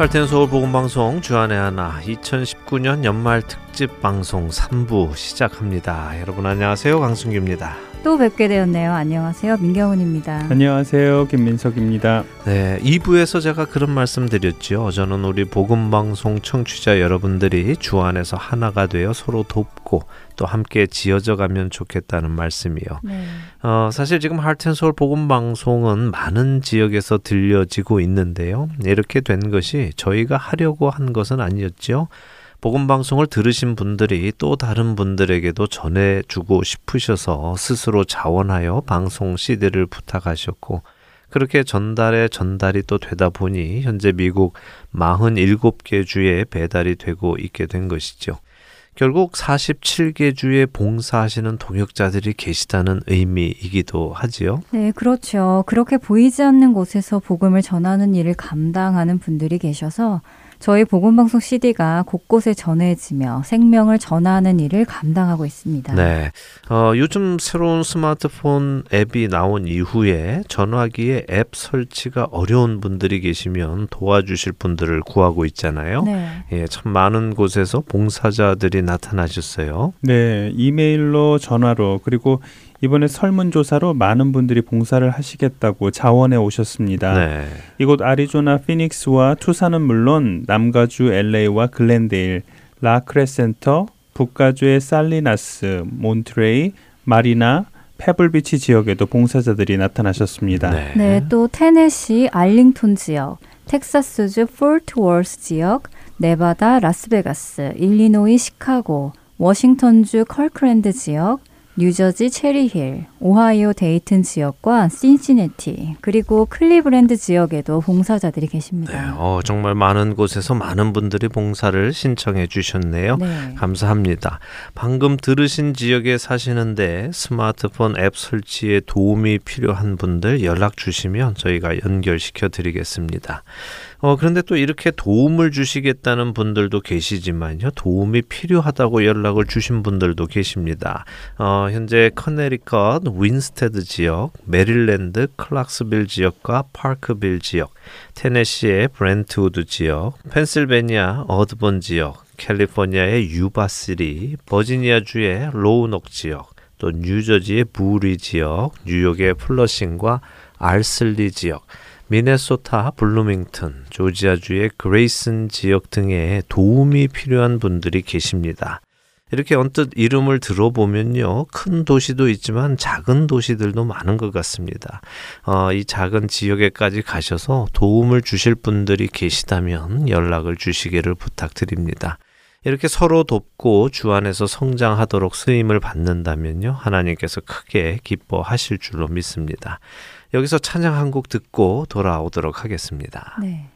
할텐 서울 복음 방송 주안의 하나 2019년 연말 특집 방송 3부 시작합니다. 여러분 안녕하세요. 강승규입니다. 또 뵙게 되었네요. 안녕하세요. 민경훈입니다. 안녕하세요. 김민석입니다. 네, 2부에서 제가 그런 말씀 드렸죠. 저는 우리 복음 방송 청취자 여러분들이 주 안에서 하나가 되어 서로 돕고 또 함께 지어져 가면 좋겠다는 말씀이요. 네. 어, 사실 지금 하트앤서울 복음 방송은 많은 지역에서 들려지고 있는데요. 이렇게 된 것이 저희가 하려고 한 것은 아니었죠. 복음 방송을 들으신 분들이 또 다른 분들에게도 전해 주고 싶으셔서 스스로 자원하여 방송 CD를 부탁하셨고 그렇게 전달에 전달이 또 되다 보니 현재 미국 47개 주에 배달이 되고 있게 된 것이죠. 결국 47개 주에 봉사하시는 동역자들이 계시다는 의미이기도 하지요. 네, 그렇죠. 그렇게 보이지 않는 곳에서 복음을 전하는 일을 감당하는 분들이 계셔서 저희 복음방송 CD가 곳곳에 전해지며 생명을 전하는 일을 감당하고 있습니다. 네. 어, 요즘 새로운 스마트폰 앱이 나온 이후에 전화기에 앱 설치가 어려운 분들이 계시면 도와주실 분들을 구하고 있잖아요. 네. 예, 참 많은 곳에서 봉사자들이 나타나셨어요. 네. 이메일로 전화로 그리고 이번에 설문조사로 많은 분들이 봉사를 하시겠다고 자원해 오셨습니다. 네. 이곳 아리조나 피닉스와 투산은 물론 남가주 LA와 글렌데일, 라크레센터, 북가주의 살리나스, 몬트레이, 마리나, 페블비치 지역에도 봉사자들이 나타나셨습니다. 네. 네, 또 테네시 알링톤 지역, 텍사스주 폴트월스 지역, 네바다 라스베가스, 일리노이 시카고, 워싱턴주 컬크랜드 지역, 뉴저지 체리힐, 오하이오 데이튼 지역과 신시내티, 그리고 클리브랜드 지역에도 봉사자들이 계십니다. 네, 어, 정말 많은 곳에서 많은 분들이 봉사를 신청해 주셨네요. 네. 감사합니다. 방금 들으신 지역에 사시는데 스마트폰 앱 설치에 도움이 필요한 분들 연락 주시면 저희가 연결시켜 드리겠습니다. 어, 그런데 또 이렇게 도움을 주시겠다는 분들도 계시지만요. 도움이 필요하다고 연락을 주신 분들도 계십니다. 어, 현재 커네티컷, 윈스테드 지역, 메릴랜드, 클락스빌 지역과 파크빌 지역, 테네시의 브렌트우드 지역, 펜실베니아 어드본 지역, 캘리포니아의 유바시티, 버지니아주의 로우녹 지역, 또 뉴저지의 부리 지역, 뉴욕의 플러싱과 알슬리 지역, 미네소타, 블루밍턴, 조지아주의 그레이슨 지역 등에 도움이 필요한 분들이 계십니다. 이렇게 언뜻 이름을 들어보면요. 큰 도시도 있지만 작은 도시들도 많은 것 같습니다. 어, 이 작은 지역에까지 가셔서 도움을 주실 분들이 계시다면 연락을 주시기를 부탁드립니다. 이렇게 서로 돕고 주 안에서 성장하도록 쓰임을 받는다면요. 하나님께서 크게 기뻐하실 줄로 믿습니다. 여기서 찬양 한 곡 듣고 돌아오도록 하겠습니다. 네.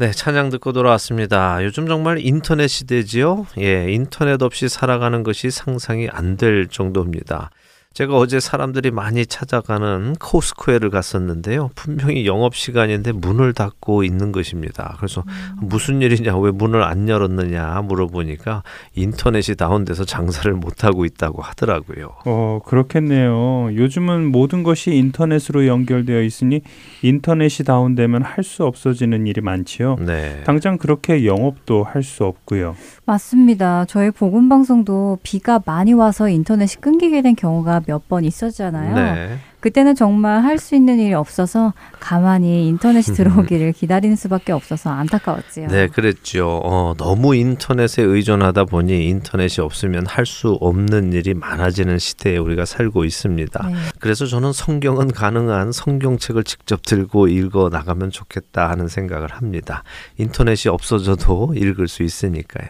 네, 찬양 듣고 돌아왔습니다. 요즘 정말 인터넷 시대지요? 예, 인터넷 없이 살아가는 것이 상상이 안 될 정도입니다. 제가 어제 사람들이 많이 찾아가는 코스코에를 갔었는데요. 분명히 영업 시간인데 문을 닫고 있는 것입니다. 그래서 음. 무슨 일이냐, 왜 문을 안 열었느냐 물어보니까 인터넷이 다운돼서 장사를 못 하고 있다고 하더라고요. 어, 그렇겠네요. 요즘은 모든 것이 인터넷으로 연결되어 있으니 인터넷이 다운되면 할 수 없어지는 일이 많지요. 네. 당장 그렇게 영업도 할 수 없고요. 맞습니다. 저희 복음 방송도 비가 많이 와서 인터넷이 끊기게 된 경우가 몇 번 있었잖아요. 네. 그때는 정말 할 수 있는 일이 없어서 가만히 인터넷이 들어오기를 기다리는 수밖에 없어서 안타까웠지요. 네, 그랬죠. 어, 너무 인터넷에 의존하다 보니 인터넷이 없으면 할 수 없는 일이 많아지는 시대에 우리가 살고 있습니다. 네. 그래서 저는 성경은 가능한 성경책을 직접 들고 읽어 나가면 좋겠다 하는 생각을 합니다. 인터넷이 없어져도 읽을 수 있으니까요.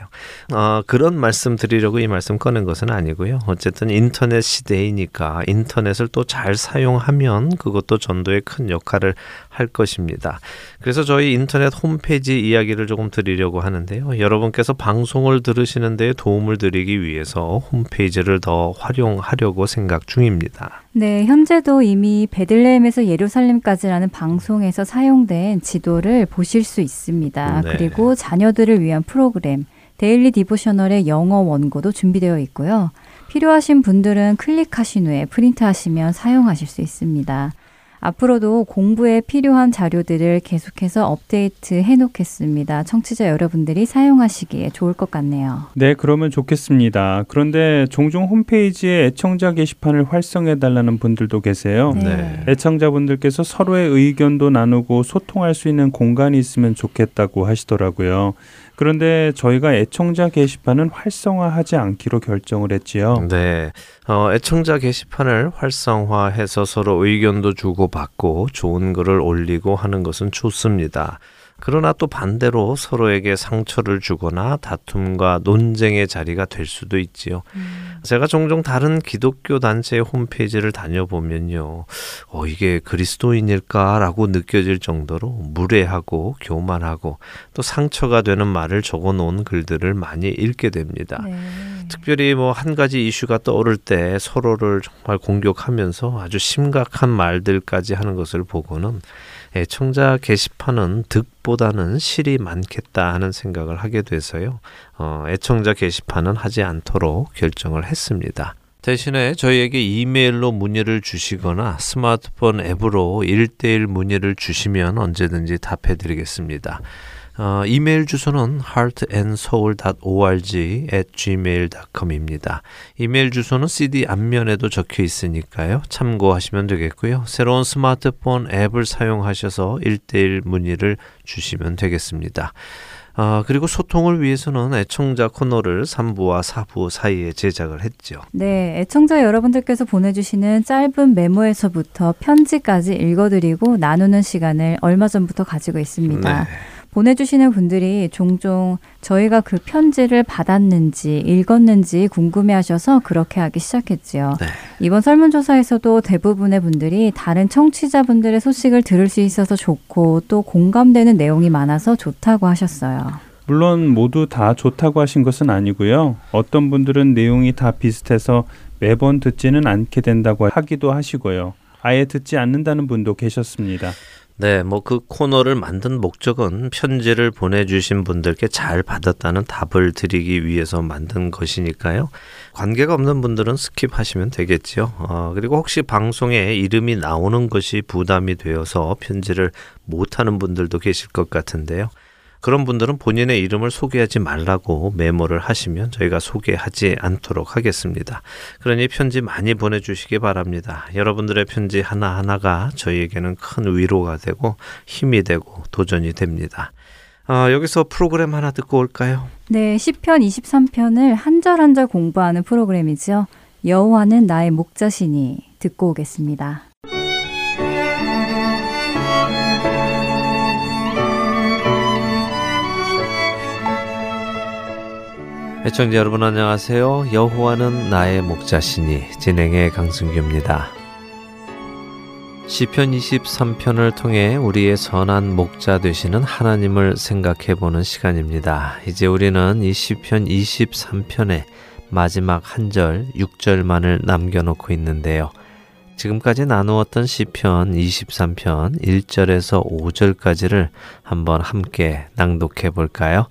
어, 그런 말씀 드리려고 이 말씀 꺼낸 것은 아니고요. 어쨌든 인터넷 시대이니까 인터넷을 또 잘 사용 사용하면 그것도 전도에 큰 역할을 할 것입니다. 그래서 저희 인터넷 홈페이지 이야기를 조금 드리려고 하는데요. 여러분께서 방송을 들으시는 데 도움을 드리기 위해서 홈페이지를 더 활용하려고 생각 중입니다. 네, 현재도 이미 베들레헴에서 예루살렘까지라는 방송에서 사용된 지도를 보실 수 있습니다. 네. 그리고 자녀들을 위한 프로그램 Daily Devotional의 영어 원고도 준비되어 있고요. 필요하신 분들은 클릭하신 후에 프린트하시면 사용하실 수 있습니다. 앞으로도 공부에 필요한 자료들을 계속해서 업데이트 해 놓겠습니다. 청취자 여러분들이 사용하시기에 좋을 것 같네요. 네, 그러면 좋겠습니다. 그런데 종종 홈페이지에 애청자 게시판을 활성해 달라는 분들도 계세요. 네. 네. 애청자분들께서 서로의 의견도 나누고 소통할 수 있는 공간이 있으면 좋겠다고 하시더라고요. 그런데 저희가 애청자 게시판은 활성화하지 않기로 결정을 했지요. 네. 어, 애청자 게시판을 활성화해서 서로 의견도 주고받고 좋은 글을 올리고 하는 것은 좋습니다. 그러나 또 반대로 서로에게 상처를 주거나 다툼과 논쟁의 자리가 될 수도 있지요. 음. 제가 종종 다른 기독교 단체의 홈페이지를 다녀보면요. 어, 이게 그리스도인일까라고 느껴질 정도로 무례하고 교만하고 또 상처가 되는 말을 적어 놓은 글들을 많이 읽게 됩니다. 네. 특별히 뭐 한 가지 이슈가 떠오를 때 서로를 정말 공격하면서 아주 심각한 말들까지 하는 것을 보고는 애청자 게시판은 득보다는 실이 많겠다 하는 생각을 하게 돼서요. 어, 애청자 게시판은 하지 않도록 결정을 했습니다. 대신에 저희에게 이메일로 문의를 주시거나 스마트폰 앱으로 일대일 문의를 주시면 언제든지 답해 드리겠습니다. 어, 이메일 주소는 heartandsoul.org at gmail.com입니다. 이메일 주소는 CD 앞면에도 적혀 있으니까요. 참고하시면 되겠고요. 새로운 스마트폰 앱을 사용하셔서 1대1 문의를 주시면 되겠습니다. 아, 그리고 소통을 위해서는 애청자 코너를 3부와 4부 사이에 제작을 했죠. 네, 애청자 여러분들께서 보내주시는 짧은 메모에서부터 편지까지 읽어드리고 나누는 시간을 얼마 전부터 가지고 있습니다. 네. 보내주시는 분들이 종종 저희가 그 편지를 받았는지 읽었는지 궁금해하셔서 그렇게 하기 시작했지요. 네. 이번 설문조사에서도 대부분의 분들이 다른 청취자분들의 소식을 들을 수 있어서 좋고 또 공감되는 내용이 많아서 좋다고 하셨어요. 물론 모두 다 좋다고 하신 것은 아니고요. 어떤 분들은 내용이 다 비슷해서 매번 듣지는 않게 된다고 하기도 하시고요. 아예 듣지 않는다는 분도 계셨습니다. 네, 뭐 그 코너를 만든 목적은 편지를 보내주신 분들께 잘 받았다는 답을 드리기 위해서 만든 것이니까요. 관계가 없는 분들은 스킵하시면 되겠죠. 어, 그리고 혹시 방송에 이름이 나오는 것이 부담이 되어서 편지를 못하는 분들도 계실 것 같은데요. 그런 분들은 본인의 이름을 소개하지 말라고 메모를 하시면 저희가 소개하지 않도록 하겠습니다. 그러니 편지 많이 보내주시기 바랍니다. 여러분들의 편지 하나하나가 저희에게는 큰 위로가 되고 힘이 되고 도전이 됩니다. 어, 여기서 프로그램 하나 듣고 올까요? 네, 10편 23편을 한 절 한 절 공부하는 프로그램이죠. 여호와는 나의 목자시니 듣고 오겠습니다. 애청자 여러분 안녕하세요. 여호와는 나의 목자시니 진행의 강승규입니다. 시편 23편을 통해 우리의 선한 목자 되시는 하나님을 생각해 보는 시간입니다. 이제 우리는 이 시편 23편의 마지막 한 절, 6절만을 남겨 놓고 있는데요. 지금까지 나누었던 시편 23편 1절에서 5절까지를 한번 함께 낭독해 볼까요?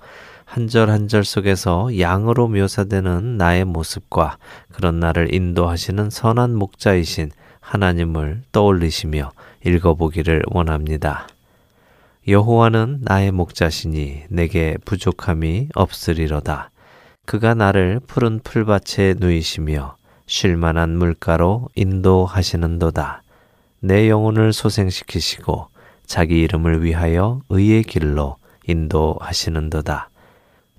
한 절 한 절 속에서 양으로 묘사되는 나의 모습과 그런 나를 인도하시는 선한 목자이신 하나님을 떠올리시며 읽어보기를 원합니다. 여호와는 나의 목자시니 내게 부족함이 없으리로다. 그가 나를 푸른 풀밭에 누이시며 쉴만한 물가로 인도하시는도다. 내 영혼을 소생시키시고 자기 이름을 위하여 의의 길로 인도하시는도다.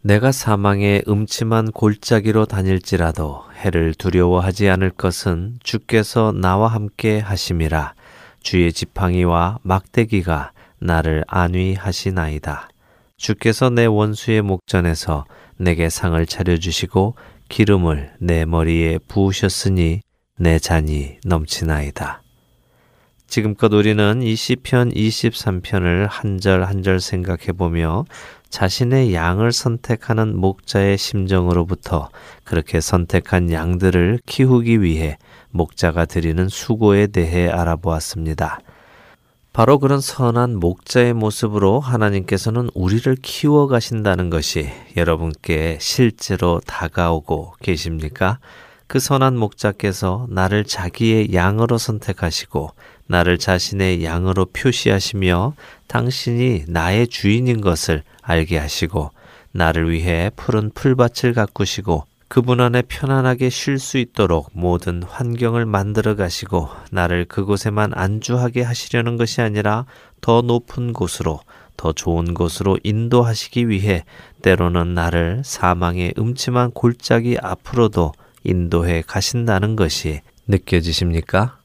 내가 사망의 음침한 골짜기로 다닐지라도 해를 두려워하지 않을 것은 주께서 나와 함께 하심이라 주의 지팡이와 막대기가 나를 안위하시나이다. 주께서 내 원수의 목전에서 내게 상을 차려주시고 기름을 내 머리에 부으셨으니 내 잔이 넘치나이다. 지금껏 우리는 이 시편 23편을 한 절 한 절 생각해 보며 자신의 양을 선택하는 목자의 심정으로부터 그렇게 선택한 양들을 키우기 위해 목자가 드리는 수고에 대해 알아보았습니다. 바로 그런 선한 목자의 모습으로 하나님께서는 우리를 키워 가신다는 것이 여러분께 실제로 다가오고 계십니까? 그 선한 목자께서 나를 자기의 양으로 선택하시고 나를 자신의 양으로 표시하시며 당신이 나의 주인인 것을 알게 하시고 나를 위해 푸른 풀밭을 가꾸시고 그분 안에 편안하게 쉴 수 있도록 모든 환경을 만들어 가시고 나를 그곳에만 안주하게 하시려는 것이 아니라 더 높은 곳으로 더 좋은 곳으로 인도하시기 위해 때로는 나를 사망의 음침한 골짜기 앞으로도 인도해 가신다는 것이 느껴지십니까?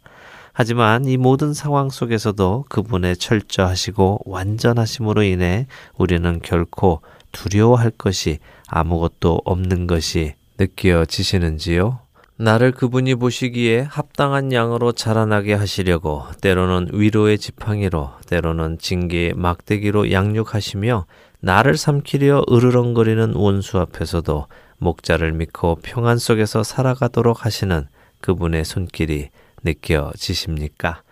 하지만 이 모든 상황 속에서도 그분의 철저하시고 완전하심으로 인해 우리는 결코 두려워할 것이 아무것도 없는 것이 느껴지시는지요? 나를 그분이 보시기에 합당한 양으로 자라나게 하시려고 때로는 위로의 지팡이로 때로는 징계의 막대기로 양육하시며 나를 삼키려 으르렁거리는 원수 앞에서도 목자를 믿고 평안 속에서 살아가도록 하시는 그분의 손길이 느껴지십니까?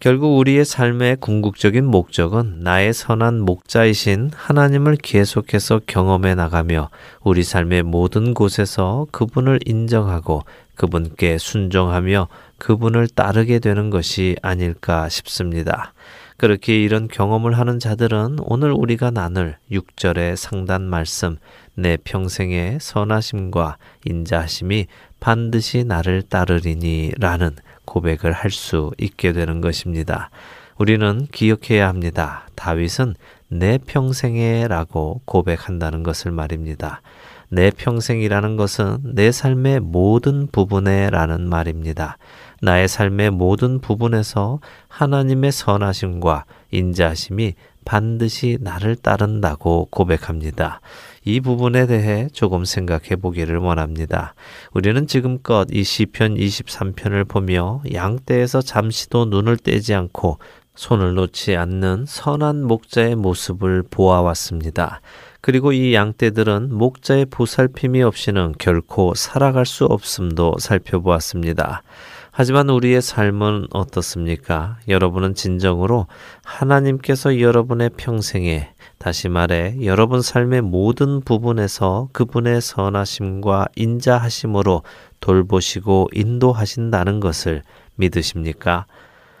결국 우리의 삶의 궁극적인 목적은 나의 선한 목자이신 하나님을 계속해서 경험해 나가며 우리 삶의 모든 곳에서 그분을 인정하고 그분께 순종하며 그분을 따르게 되는 것이 아닐까 싶습니다. 그렇게 이런 경험을 하는 자들은 오늘 우리가 나눌 6절의 상단 말씀 내 평생의 선하심과 인자하심이 반드시 나를 따르리니 라는 고백을 할 수 있게 되는 것입니다. 우리는 기억해야 합니다. 다윗은 내 평생에라고 고백한다는 것을 말입니다. 내 평생이라는 것은 내 삶의 모든 부분에라는 말입니다. 나의 삶의 모든 부분에서 하나님의 선하심과 인자하심이 반드시 나를 따른다고 고백합니다. 이 부분에 대해 조금 생각해 보기를 원합니다. 우리는 지금껏 이 시편 23편을 보며 양떼에서 잠시도 눈을 떼지 않고 손을 놓지 않는 선한 목자의 모습을 보아왔습니다. 그리고 이 양떼들은 목자의 보살핌이 없이는 결코 살아갈 수 없음도 살펴보았습니다. 하지만 우리의 삶은 어떻습니까? 여러분은 진정으로 하나님께서 여러분의 평생에 다시 말해 여러분 삶의 모든 부분에서 그분의 선하심과 인자하심으로 돌보시고 인도하신다는 것을 믿으십니까?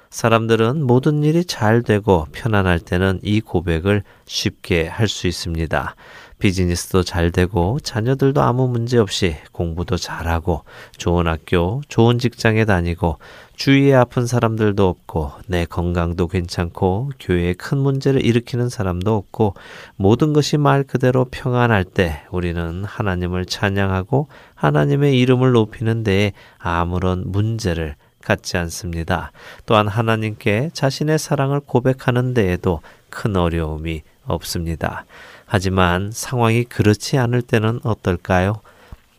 사람들은 모든 일이 잘 되고 편안할 때는 이 고백을 쉽게 할 수 있습니다. 비즈니스도 잘 되고 자녀들도 아무 문제 없이 공부도 잘하고 좋은 학교, 좋은 직장에 다니고 주위에 아픈 사람들도 없고 내 건강도 괜찮고 교회에 큰 문제를 일으키는 사람도 없고 모든 것이 말 그대로 평안할 때 우리는 하나님을 찬양하고 하나님의 이름을 높이는 데에 아무런 문제를 갖지 않습니다. 또한 하나님께 자신의 사랑을 고백하는 데에도 큰 어려움이 없습니다. 하지만 상황이 그렇지 않을 때는 어떨까요?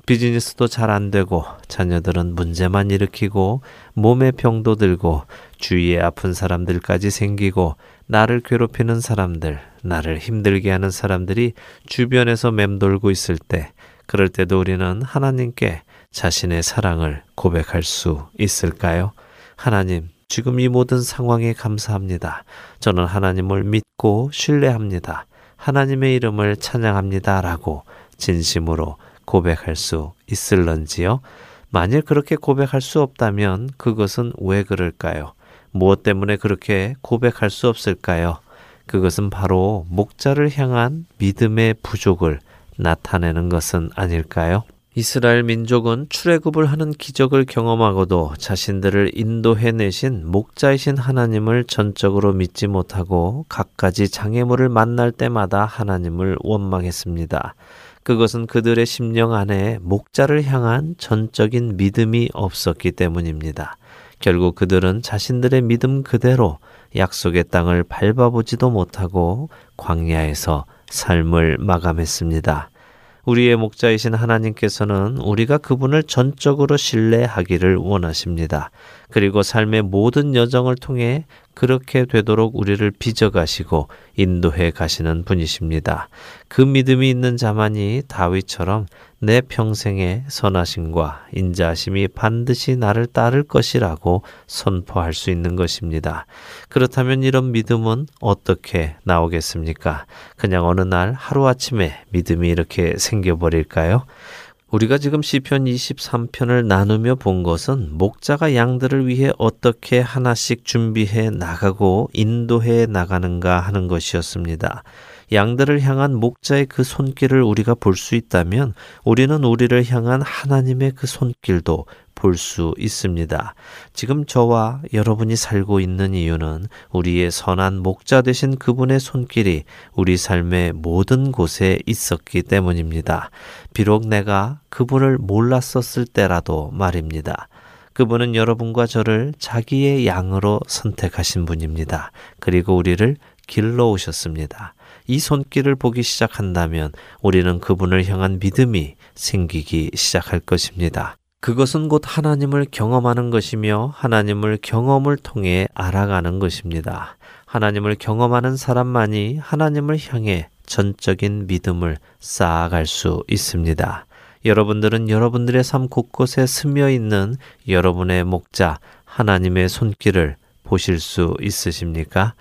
비즈니스도 잘 안 되고 자녀들은 문제만 일으키고 몸에 병도 들고 주위에 아픈 사람들까지 생기고 나를 괴롭히는 사람들, 나를 힘들게 하는 사람들이 주변에서 맴돌고 있을 때 그럴 때도 우리는 하나님께 자신의 사랑을 고백할 수 있을까요? 하나님, 지금 이 모든 상황에 감사합니다. 저는 하나님을 믿고 신뢰합니다. 하나님의 이름을 찬양합니다. 라고 진심으로 고백할 수 있을런지요? 만일 그렇게 고백할 수 없다면 그것은 왜 그럴까요? 무엇 때문에 그렇게 고백할 수 없을까요? 그것은 바로 목자를 향한 믿음의 부족을 나타내는 것은 아닐까요? 이스라엘 민족은 출애굽을 하는 기적을 경험하고도 자신들을 인도해 내신 목자이신 하나님을 전적으로 믿지 못하고 갖가지 장애물을 만날 때마다 하나님을 원망했습니다. 그것은 그들의 심령 안에 목자를 향한 전적인 믿음이 없었기 때문입니다. 결국 그들은 자신들의 믿음 그대로 약속의 땅을 밟아보지도 못하고 광야에서 삶을 마감했습니다. 우리의 목자이신 하나님께서는 우리가 그분을 전적으로 신뢰하기를 원하십니다. 그리고 삶의 모든 여정을 통해 그렇게 되도록 우리를 빚어가시고 인도해 가시는 분이십니다. 그 믿음이 있는 자만이 다윗처럼 내 평생의 선하심과 인자하심이 반드시 나를 따를 것이라고 선포할 수 있는 것입니다. 그렇다면 이런 믿음은 어떻게 나오겠습니까? 그냥 어느 날 하루아침에 믿음이 이렇게 생겨버릴까요? 우리가 지금 시편 23편을 나누며 본 것은 목자가 양들을 위해 어떻게 하나씩 준비해 나가고 인도해 나가는가 하는 것이었습니다. 양들을 향한 목자의 그 손길을 우리가 볼 수 있다면 우리는 우리를 향한 하나님의 그 손길도 볼 수 있습니다. 지금 저와 여러분이 살고 있는 이유는 우리의 선한 목자 되신 그분의 손길이 우리 삶의 모든 곳에 있었기 때문입니다. 비록 내가 그분을 몰랐었을 때라도 말입니다. 그분은 여러분과 저를 자기의 양으로 선택하신 분입니다. 그리고 우리를 길러 오셨습니다. 이 손길을 보기 시작한다면 우리는 그분을 향한 믿음이 생기기 시작할 것입니다. 그것은 곧 하나님을 경험하는 것이며 하나님을 경험을 통해 알아가는 것입니다. 하나님을 경험하는 사람만이 하나님을 향해 전적인 믿음을 쌓아갈 수 있습니다. 여러분들은 여러분들의 삶 곳곳에 스며 있는 여러분의 목자 하나님의 손길을 보실 수 있으십니까?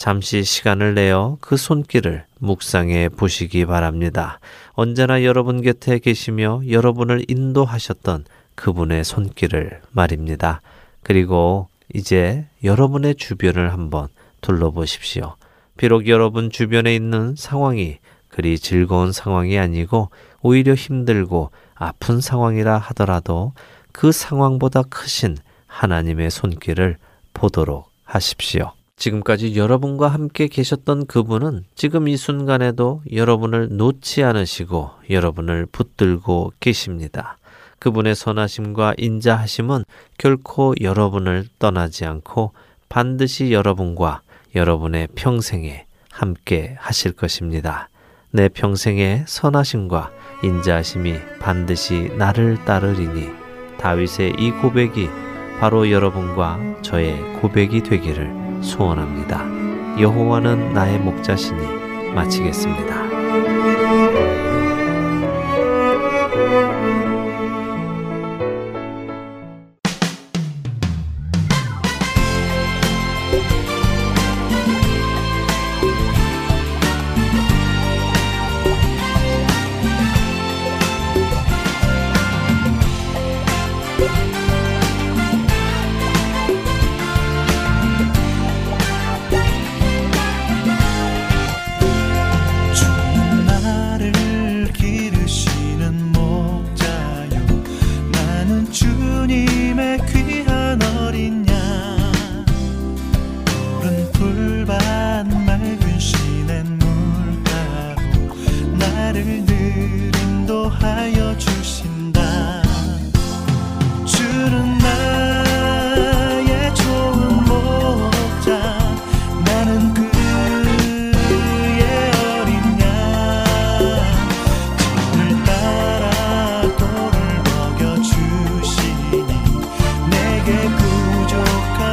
잠시 시간을 내어 그 손길을 묵상해 보시기 바랍니다. 언제나 여러분 곁에 계시며 여러분을 인도하셨던 그분의 손길을 말입니다. 그리고 이제 여러분의 주변을 한번 둘러보십시오. 비록 여러분 주변에 있는 상황이 그리 즐거운 상황이 아니고 오히려 힘들고 아픈 상황이라 하더라도 그 상황보다 크신 하나님의 손길을 보도록 하십시오. 지금까지 여러분과 함께 계셨던 그분은 지금 이 순간에도 여러분을 놓지 않으시고 여러분을 붙들고 계십니다. 그분의 선하심과 인자하심은 결코 여러분을 떠나지 않고 반드시 여러분과 여러분의 평생에 함께 하실 것입니다. 내 평생의 선하심과 인자하심이 반드시 나를 따르리니 다윗의 이 고백이 바로 여러분과 저의 고백이 되기를 소원합니다. 여호와는 나의 목자시니 마치겠습니다.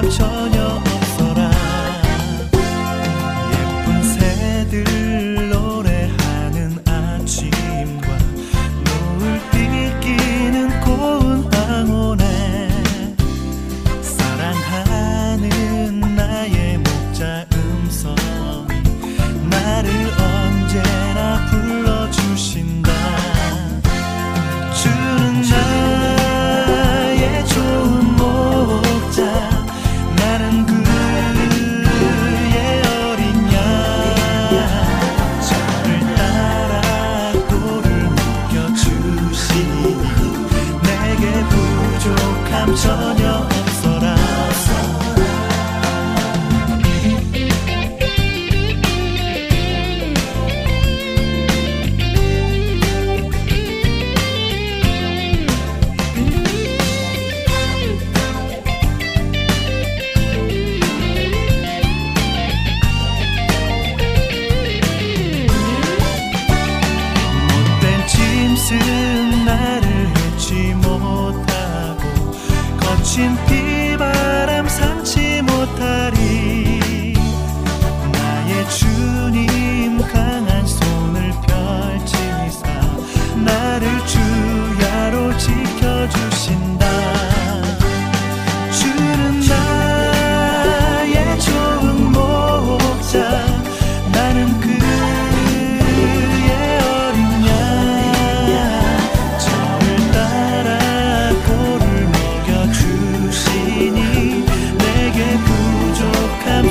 所有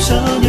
Sớm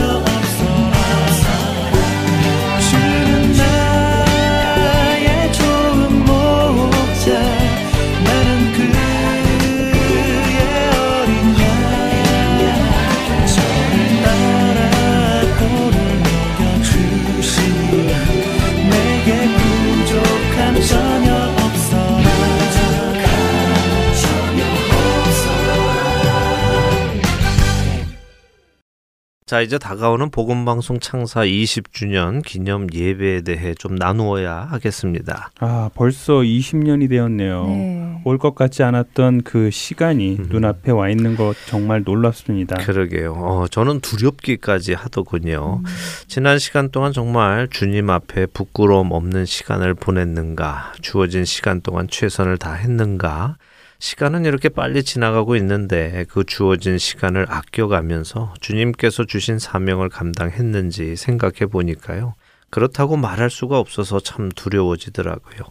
자, 이제 다가오는 복음방송 창사 20주년 기념 예배에 대해 좀 나누어야 하겠습니다. 아, 벌써 20년이 되었네요. 네. 올것 같지 않았던 그 시간이 음. 눈앞에 와 있는 것 정말 놀랍습니다. 그러게요. 어, 저는 두렵기까지 하더군요. 음. 지난 시간 동안 정말 주님 앞에 부끄러움 없는 시간을 보냈는가, 주어진 시간 동안 최선을 다했는가, 시간은 이렇게 빨리 지나가고 있는데 그 주어진 시간을 아껴가면서 주님께서 주신 사명을 감당했는지 생각해 보니까요. 그렇다고 말할 수가 없어서 참 두려워지더라고요.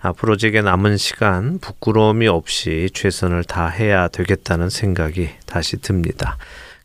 앞으로 제게 남은 시간 부끄러움이 없이 최선을 다해야 되겠다는 생각이 다시 듭니다.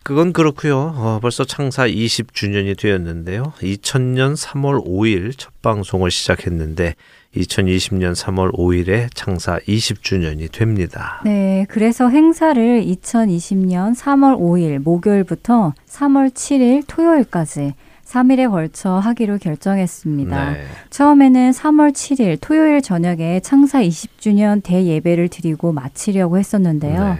그건 그렇고요. 어, 벌써 창사 20주년이 되었는데요. 2000년 3월 5일 첫 방송을 시작했는데 2020년 3월 5일에 창사 20주년이 됩니다. 네, 그래서 행사를 2020년 3월 5일 목요일부터 3월 7일 토요일까지 3일에 걸쳐 하기로 결정했습니다. 네. 처음에는 3월 7일 토요일 저녁에 창사 20주년 대예배를 드리고 마치려고 했었는데요. 네.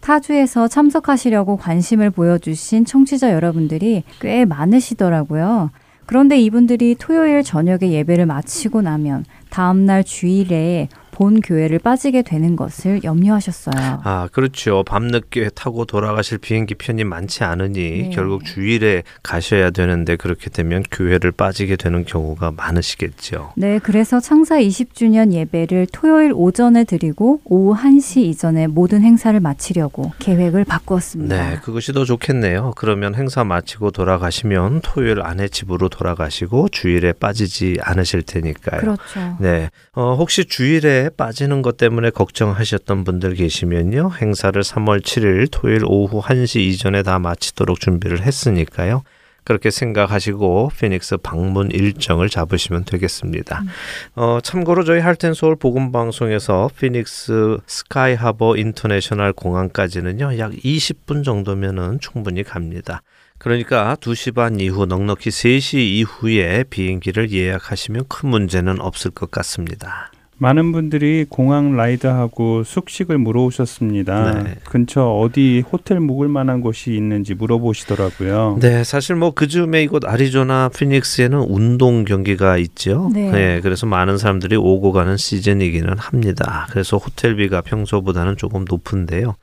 타주에서 참석하시려고 관심을 보여주신 청취자 여러분들이 꽤 많으시더라고요. 그런데 이분들이 토요일 저녁에 예배를 마치고 나면 다음날 주일에 본 교회를 빠지게 되는 것을 염려하셨어요. 아, 그렇죠. 밤늦게 타고 돌아가실 비행기 편이 많지 않으니 네. 결국 주일에 가셔야 되는데 그렇게 되면 교회를 빠지게 되는 경우가 많으시겠죠. 네, 그래서 창사 20주년 예배를 토요일 오전에 드리고 오후 1시 이전에 모든 행사를 마치려고 계획을 바꾸었습니다. 네, 그것이 더 좋겠네요. 그러면 행사 마치고 돌아가시면 토요일 안에 집으로 돌아가시고 주일에 빠지지 않으실 테니까요. 그렇죠. 네. 어, 혹시 주일에 빠지는 것 때문에 걱정하셨던 분들 계시면요. 행사를 3월 7일 토요일 오후 1시 이전에 다 마치도록 준비를 했으니까요. 그렇게 생각하시고 피닉스 방문 일정을 잡으시면 되겠습니다. 음. 어, 참고로 저희 할텐 서울 복음 방송에서 피닉스 스카이 하버 인터내셔널 공항까지는요. 약 20분 정도면은 충분히 갑니다. 그러니까 2시 반 이후 넉넉히 3시 이후에 비행기를 예약하시면 큰 문제는 없을 것 같습니다. 많은 분들이 공항 ride하고 숙식을 물어오셨습니다. 네. 근처 어디 호텔 묵을 만한 곳이 있는지 물어보시더라고요. 네, 사실 뭐 그 즈음에 이곳 아리조나 피닉스에는 운동 경기가 있죠. 네. 네. 그래서 많은 사람들이 오고 가는 시즌이기는 합니다. 그래서 호텔비가 평소보다는 조금 높은데요.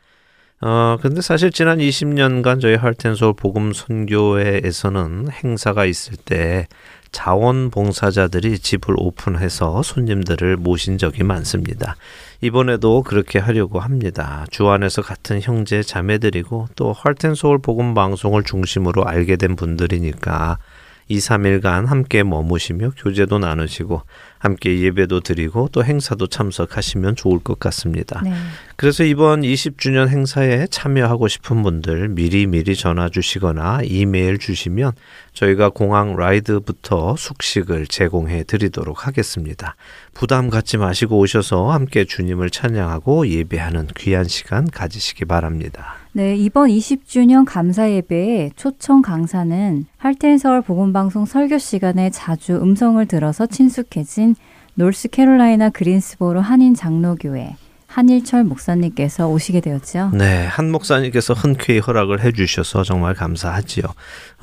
어, 근데 사실 지난 20년간 저희 할텐서울 복음 선교회에서는 행사가 있을 때 자원봉사자들이 집을 오픈해서 손님들을 모신 적이 많습니다. 이번에도 그렇게 하려고 합니다. 주 안에서 같은 형제 자매들이고 또 할텐서울 복음 방송을 중심으로 알게 된 분들이니까 2, 3일간 함께 머무시며 교제도 나누시고 함께 예배도 드리고 또 행사도 참석하시면 좋을 것 같습니다. 네. 그래서 이번 20주년 행사에 참여하고 싶은 분들 미리 미리 전화 주시거나 이메일 주시면 저희가 공항 라이드부터 숙식을 제공해 드리도록 하겠습니다. 부담 갖지 마시고 오셔서 함께 주님을 찬양하고 예배하는 귀한 시간 가지시기 바랍니다. 네, 이번 20주년 감사 예배에 초청 강사는 할텐 서울 복음방송 설교 시간에 자주 음성을 들어서 친숙해진 노스캐롤라이나 그린스보로 한인 장로교회 한일철 목사님께서 오시게 되었죠. 네, 한 목사님께서 흔쾌히 허락을 해주셔서 정말 감사하지요.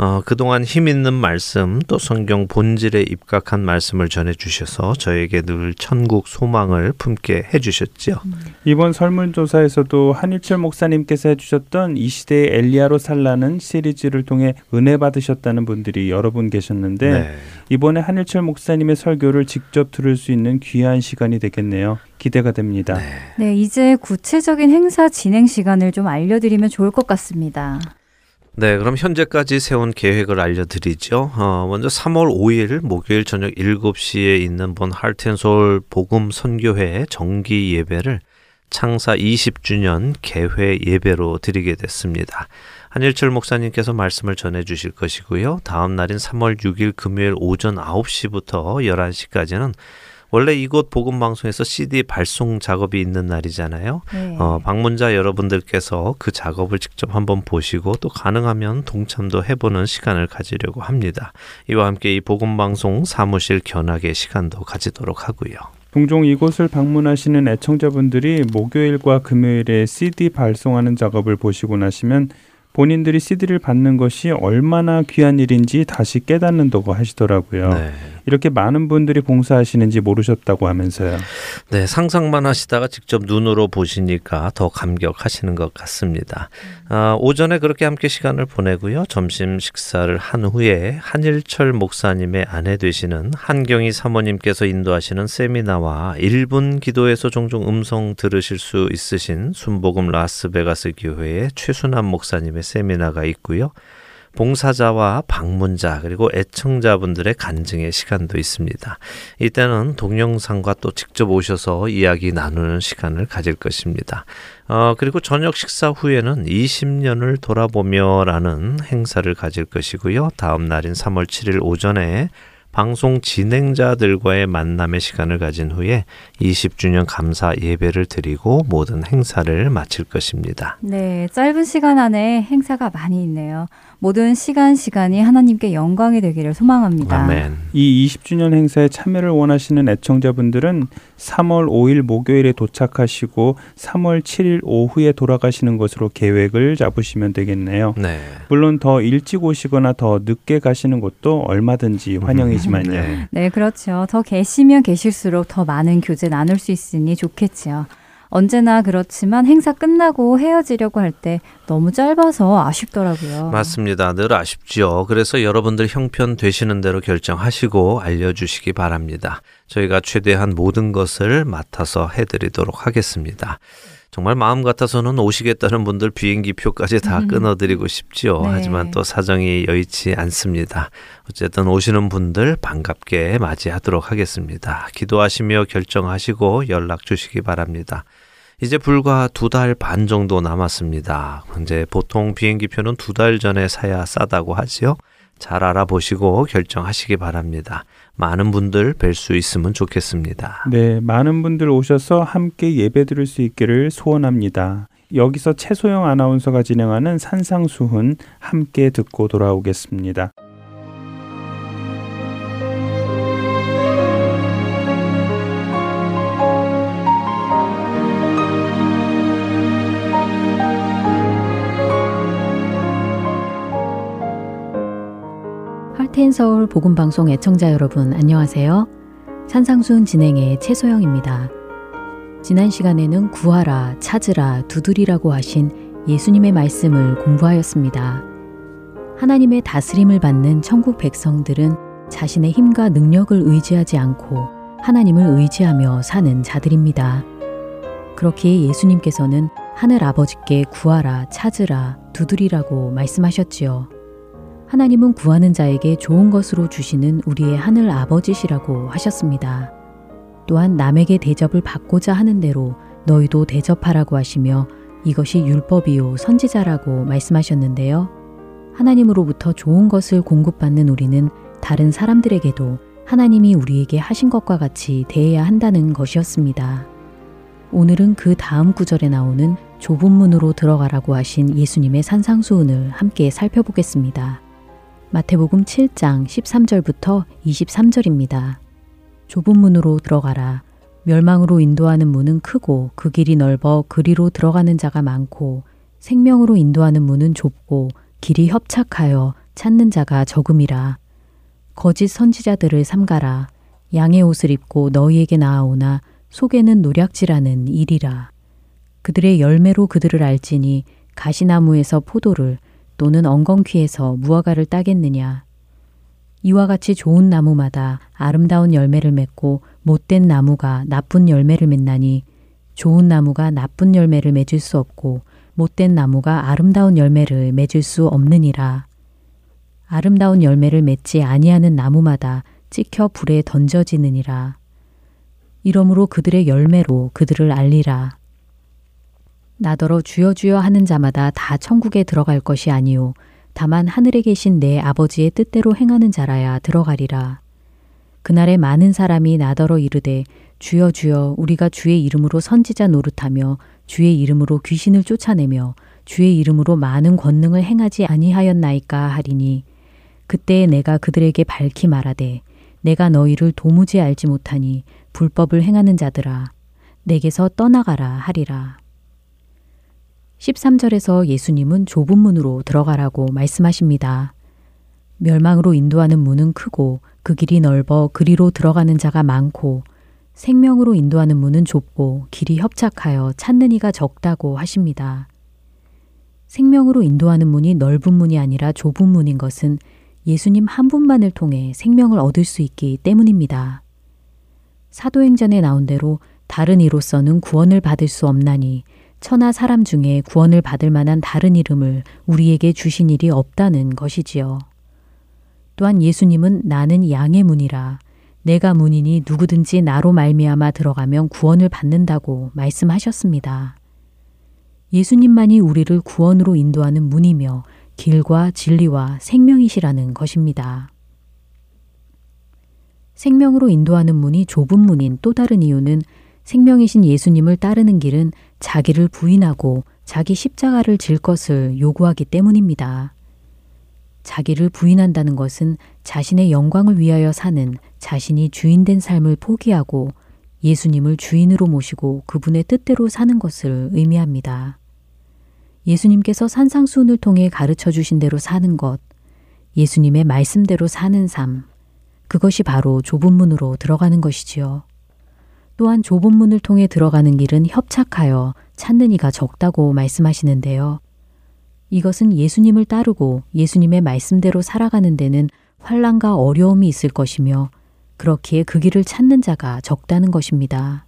어, 그동안 힘 있는 말씀 또 성경 본질에 입각한 말씀을 전해 주셔서 저에게 늘 천국 소망을 품게 해 주셨지요. 음. 이번 설문조사에서도 한일철 목사님께서 해주셨던 이 시대의 엘리야로 살라는 시리즈를 통해 은혜 받으셨다는 분들이 여러 분 계셨는데 네. 이번에 한일철 목사님의 설교를 직접 들을 수 있는 귀한 시간이 되겠네요. 기대가 됩니다. 네. 네, 이제 구체적인 행사 진행 시간을 좀 알려드리면 좋을 것 같습니다. 네, 그럼 현재까지 세운 계획을 알려드리죠. 어, 먼저 3월 5일 목요일 저녁 7시에 있는 본 할텐솔 복음 선교회 정기 예배를 창사 20주년 개회 예배로 드리게 됐습니다. 한일철 목사님께서 말씀을 전해 주실 것이고요. 다음 날인 3월 6일 금요일 오전 9시부터 11시까지는 원래 이곳 복음 방송에서 CD 발송 작업이 있는 날이잖아요. 네. 어, 방문자 여러분들께서 그 작업을 직접 한번 보시고 또 가능하면 동참도 해보는 시간을 가지려고 합니다. 이와 함께 이 복음 방송 사무실 견학의 시간도 가지도록 하고요. 종종 이곳을 방문하시는 애청자분들이 목요일과 금요일에 CD 발송하는 작업을 보시고 나시면 본인들이 CD를 받는 것이 얼마나 귀한 일인지 다시 깨닫는다고 하시더라고요. 네. 이렇게 많은 분들이 봉사하시는지 모르셨다고 하면서요. 네, 상상만 하시다가 직접 눈으로 보시니까 더 감격하시는 것 같습니다. 아, 오전에 그렇게 함께 시간을 보내고요. 점심 식사를 한 후에 한일철 목사님의 아내 되시는 한경희 사모님께서 인도하시는 세미나와 1분 기도에서 종종 음성 들으실 수 있으신 순복음 라스베가스 교회의 최순환 목사님의 세미나가 있고요. 봉사자와 방문자 그리고 애청자분들의 간증의 시간도 있습니다. 이때는 동영상과 또 직접 오셔서 이야기 나누는 시간을 가질 것입니다. 어, 그리고 저녁 식사 후에는 20년을 돌아보며라는 행사를 가질 것이고요. 다음 날인 3월 7일 오전에 방송 진행자들과의 만남의 시간을 가진 후에 20주년 감사 예배를 드리고 모든 행사를 마칠 것입니다. 네, 짧은 시간 안에 행사가 많이 있네요. 모든 시간 시간이 하나님께 영광이 되기를 소망합니다. 아멘. 이 20주년 행사에 참여를 원하시는 애청자분들은 3월 5일 목요일에 도착하시고 3월 7일 오후에 돌아가시는 것으로 계획을 잡으시면 되겠네요. 네. 물론 더 일찍 오시거나 더 늦게 가시는 것도 얼마든지 환영이지만요. 네. 네, 그렇죠. 더 계시면 계실수록 더 많은 교제 나눌 수 있으니 좋겠지요. 언제나 그렇지만 행사 끝나고 헤어지려고 할 때 너무 짧아서 아쉽더라고요. 맞습니다. 늘 아쉽지요. 그래서 여러분들 형편 되시는 대로 결정하시고 알려주시기 바랍니다. 저희가 최대한 모든 것을 맡아서 해드리도록 하겠습니다. 정말 마음 같아서는 오시겠다는 분들 비행기 표까지 다 음. 끊어드리고 싶지요. 네. 하지만 또 사정이 여의치 않습니다. 어쨌든 오시는 분들 반갑게 맞이하도록 하겠습니다. 기도하시며 결정하시고 연락 주시기 바랍니다. 이제 불과 두 달 반 정도 남았습니다. 이제 보통 비행기 표는 두 달 전에 사야 싸다고 하지요. 잘 알아보시고 결정하시기 바랍니다. 많은 분들 뵐 수 있으면 좋겠습니다. 네, 많은 분들 오셔서 함께 예배 드릴 수 있기를 소원합니다. 여기서 최소영 아나운서가 진행하는 산상수훈 함께 듣고 돌아오겠습니다. 할텐 서울 복음 방송 애청자 여러분 안녕하세요. 산상순 진행의 최소영입니다. 지난 시간에는 구하라, 찾으라, 두드리라고 하신 예수님의 말씀을 공부하였습니다. 하나님의 다스림을 받는 천국 백성들은 자신의 힘과 능력을 의지하지 않고 하나님을 의지하며 사는 자들입니다. 그렇기에 예수님께서는 하늘 아버지께 구하라, 찾으라, 두드리라고 말씀하셨지요. 하나님은 구하는 자에게 좋은 것으로 주시는 우리의 하늘 아버지시라고 하셨습니다. 또한 남에게 대접을 받고자 하는 대로 너희도 대접하라고 하시며 이것이 율법이요 선지자라고 말씀하셨는데요. 하나님으로부터 좋은 것을 공급받는 우리는 다른 사람들에게도 하나님이 우리에게 하신 것과 같이 대해야 한다는 것이었습니다. 오늘은 그 다음 구절에 나오는 좁은 문으로 들어가라고 하신 예수님의 산상수훈을 함께 살펴보겠습니다. 마태복음 7장 13절부터 23절입니다. 좁은 문으로 들어가라. 멸망으로 인도하는 문은 크고 그 길이 넓어 그리로 들어가는 자가 많고 생명으로 인도하는 문은 좁고 길이 협착하여 찾는 자가 적음이라. 거짓 선지자들을 삼가라. 양의 옷을 입고 너희에게 나아오나 속에는 노략질하는 일이라. 그들의 열매로 그들을 알지니 가시나무에서 포도를 또는 엉겅퀴에서 무화과를 따겠느냐. 이와 같이 좋은 나무마다 아름다운 열매를 맺고 못된 나무가 나쁜 열매를 맺나니 좋은 나무가 나쁜 열매를 맺을 수 없고 못된 나무가 아름다운 열매를 맺을 수 없느니라. 아름다운 열매를 맺지 아니하는 나무마다 찍혀 불에 던져지느니라. 이러므로 그들의 열매로 그들을 알리라. 나더러 주여 주여 하는 자마다 다 천국에 들어갈 것이 아니요 다만 하늘에 계신 내 아버지의 뜻대로 행하는 자라야 들어가리라. 그날에 많은 사람이 나더러 이르되 주여 주여 우리가 주의 이름으로 선지자 노릇하며 주의 이름으로 귀신을 쫓아내며 주의 이름으로 많은 권능을 행하지 아니하였나이까 하리니 그때에 내가 그들에게 밝히 말하되 내가 너희를 도무지 알지 못하니 불법을 행하는 자들아 내게서 떠나가라 하리라. 13절에서 예수님은 좁은 문으로 들어가라고 말씀하십니다. 멸망으로 인도하는 문은 크고 그 길이 넓어 그리로 들어가는 자가 많고 생명으로 인도하는 문은 좁고 길이 협착하여 찾는 이가 적다고 하십니다. 생명으로 인도하는 문이 넓은 문이 아니라 좁은 문인 것은 예수님 한 분만을 통해 생명을 얻을 수 있기 때문입니다. 사도행전에 나온 대로 다른 이로서는 구원을 받을 수 없나니 천하 사람 중에 구원을 받을 만한 다른 이름을 우리에게 주신 일이 없다는 것이지요. 또한 예수님은 나는 양의 문이라 내가 문이니 누구든지 나로 말미암아 들어가면 구원을 받는다고 말씀하셨습니다. 예수님만이 우리를 구원으로 인도하는 문이며 길과 진리와 생명이시라는 것입니다. 생명으로 인도하는 문이 좁은 문인 또 다른 이유는 생명이신 예수님을 따르는 길은 자기를 부인하고 자기 십자가를 질 것을 요구하기 때문입니다. 자기를 부인한다는 것은 자신의 영광을 위하여 사는 자신이 주인된 삶을 포기하고 예수님을 주인으로 모시고 그분의 뜻대로 사는 것을 의미합니다. 예수님께서 산상수훈을 통해 가르쳐 주신 대로 사는 것, 예수님의 말씀대로 사는 삶, 그것이 바로 좁은 문으로 들어가는 것이지요. 또한 좁은 문을 통해 들어가는 길은 협착하여 찾는 이가 적다고 말씀하시는데요. 이것은 예수님을 따르고 예수님의 말씀대로 살아가는 데는 환란과 어려움이 있을 것이며 그렇기에 그 길을 찾는 자가 적다는 것입니다.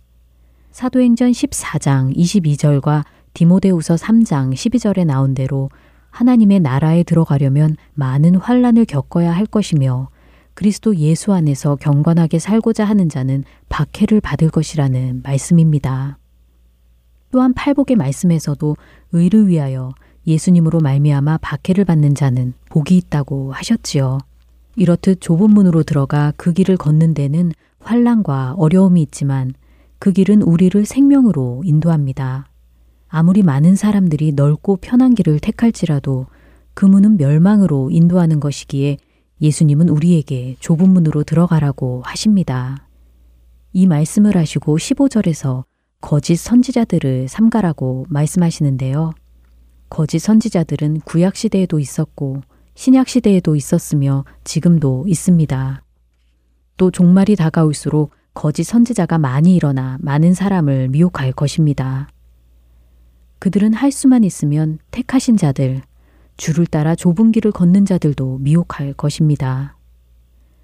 사도행전 14장 22절과 디모데우서 3장 12절에 나온 대로 하나님의 나라에 들어가려면 많은 환란을 겪어야 할 것이며 그리스도 예수 안에서 경건하게 살고자 하는 자는 박해를 받을 것이라는 말씀입니다. 또한 팔복의 말씀에서도 의를 위하여 예수님으로 말미암아 박해를 받는 자는 복이 있다고 하셨지요. 이렇듯 좁은 문으로 들어가 그 길을 걷는 데는 환란과 어려움이 있지만 그 길은 우리를 생명으로 인도합니다. 아무리 많은 사람들이 넓고 편한 길을 택할지라도 그 문은 멸망으로 인도하는 것이기에 예수님은 우리에게 좁은 문으로 들어가라고 하십니다. 이 말씀을 하시고 15절에서 거짓 선지자들을 삼가라고 말씀하시는데요. 거짓 선지자들은 구약 시대에도 있었고 신약 시대에도 있었으며 지금도 있습니다. 또 종말이 다가올수록 거짓 선지자가 많이 일어나 많은 사람을 미혹할 것입니다. 그들은 할 수만 있으면 택하신 자들, 줄을 따라 좁은 길을 걷는 자들도 미혹할 것입니다.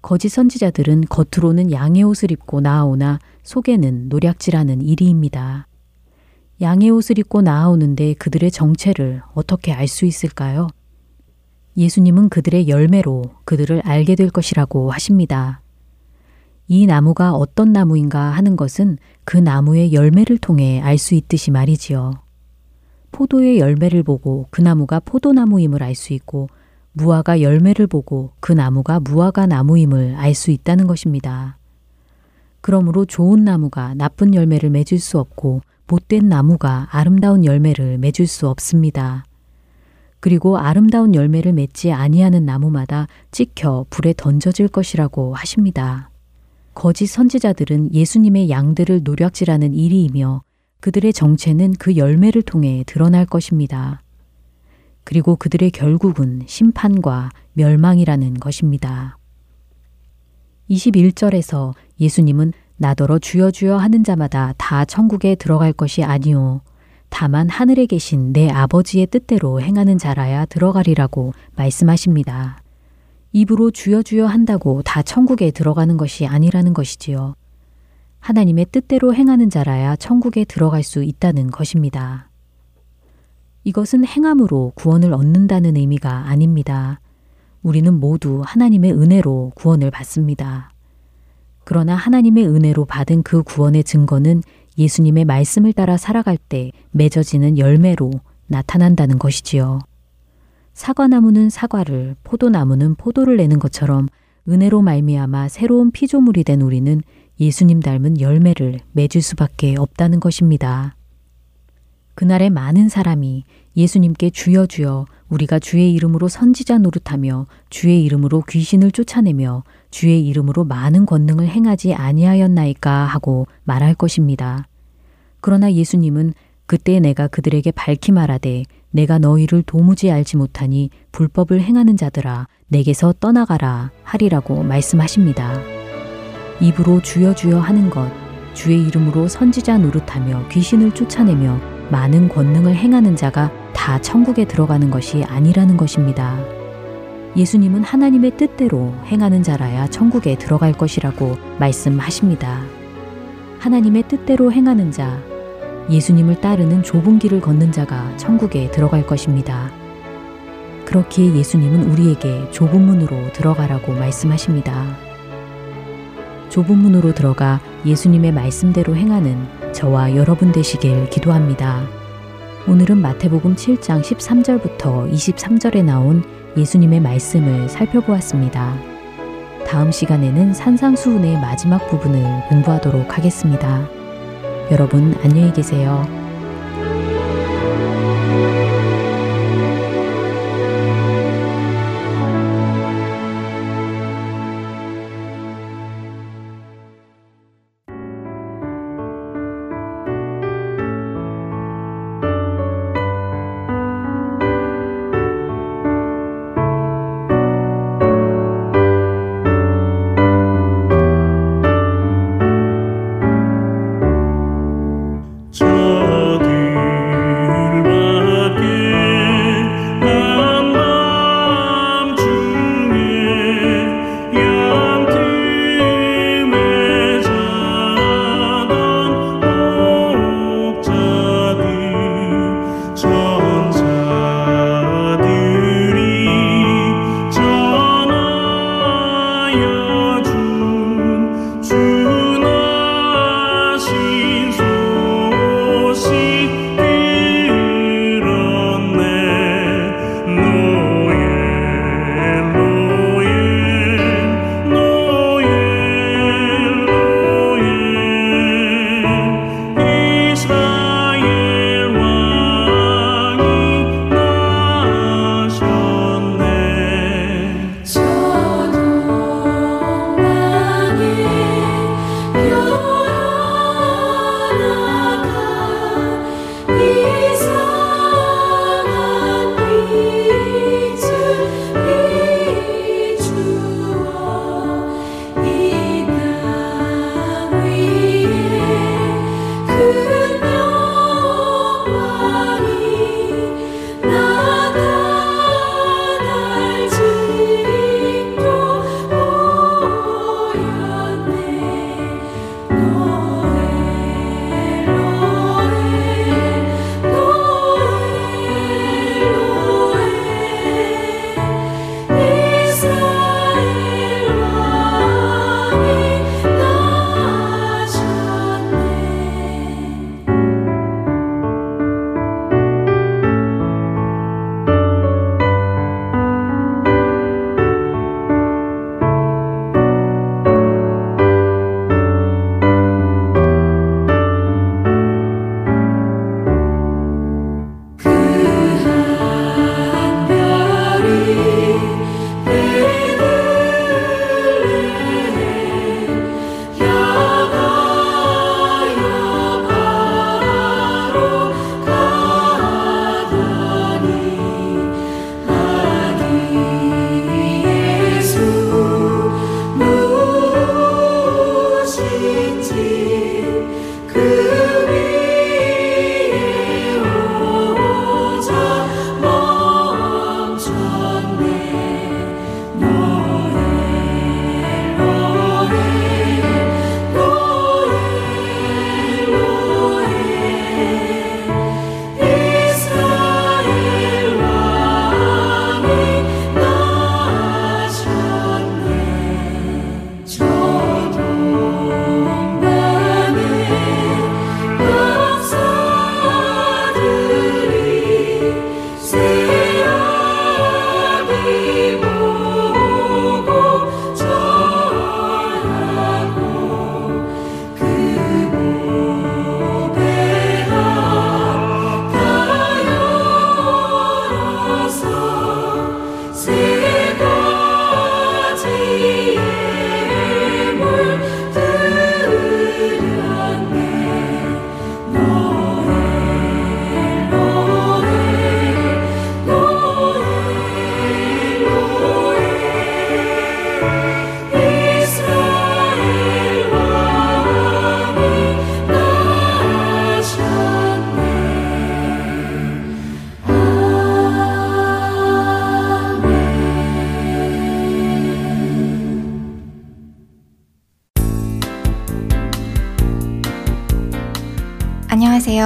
거짓 선지자들은 겉으로는 양의 옷을 입고 나아오나 속에는 노략질하는 일이입니다. 양의 옷을 입고 나아오는데 그들의 정체를 어떻게 알 수 있을까요? 예수님은 그들의 열매로 그들을 알게 될 것이라고 하십니다. 이 나무가 어떤 나무인가 하는 것은 그 나무의 열매를 통해 알 수 있듯이 말이지요. 포도의 열매를 보고 그 나무가 포도나무임을 알 수 있고 무화과 열매를 보고 그 나무가 무화과 나무임을 알 수 있다는 것입니다. 그러므로 좋은 나무가 나쁜 열매를 맺을 수 없고 못된 나무가 아름다운 열매를 맺을 수 없습니다. 그리고 아름다운 열매를 맺지 아니하는 나무마다 찍혀 불에 던져질 것이라고 하십니다. 거짓 선지자들은 예수님의 양들을 노략질하는 일이이며 그들의 정체는 그 열매를 통해 드러날 것입니다. 그리고 그들의 결국은 심판과 멸망이라는 것입니다. 21절에서 예수님은 나더러 주여 주여 하는 자마다 다 천국에 들어갈 것이 아니오. 다만 하늘에 계신 내 아버지의 뜻대로 행하는 자라야 들어가리라고 말씀하십니다. 입으로 주여 주여 한다고 다 천국에 들어가는 것이 아니라는 것이지요. 하나님의 뜻대로 행하는 자라야 천국에 들어갈 수 있다는 것입니다. 이것은 행함으로 구원을 얻는다는 의미가 아닙니다. 우리는 모두 하나님의 은혜로 구원을 받습니다. 그러나 하나님의 은혜로 받은 그 구원의 증거는 예수님의 말씀을 따라 살아갈 때 맺어지는 열매로 나타난다는 것이지요. 사과나무는 사과를, 포도나무는 포도를 내는 것처럼 은혜로 말미암아 새로운 피조물이 된 우리는 예수님 닮은 열매를 맺을 수밖에 없다는 것입니다. 그날에 많은 사람이 예수님께 주여 주여 우리가 주의 이름으로 선지자 노릇하며 주의 이름으로 귀신을 쫓아내며 주의 이름으로 많은 권능을 행하지 아니하였나이까 하고 말할 것입니다. 그러나 예수님은 그때 내가 그들에게 밝히 말하되 내가 너희를 도무지 알지 못하니 불법을 행하는 자들아 내게서 떠나가라 하리라고 말씀하십니다. 입으로 주여 주여 하는 것, 주의 이름으로 선지자 노릇하며 귀신을 쫓아내며 많은 권능을 행하는 자가 다 천국에 들어가는 것이 아니라는 것입니다. 예수님은 하나님의 뜻대로 행하는 자라야 천국에 들어갈 것이라고 말씀하십니다. 하나님의 뜻대로 행하는 자, 예수님을 따르는 좁은 길을 걷는 자가 천국에 들어갈 것입니다. 그렇기에 예수님은 우리에게 좁은 문으로 들어가라고 말씀하십니다. 좁은 문으로 들어가 예수님의 말씀대로 행하는 저와 여러분 되시길 기도합니다. 오늘은 마태복음 7장 13절부터 23절에 나온 예수님의 말씀을 살펴보았습니다. 다음 시간에는 산상수훈의 마지막 부분을 공부하도록 하겠습니다. 여러분 안녕히 계세요.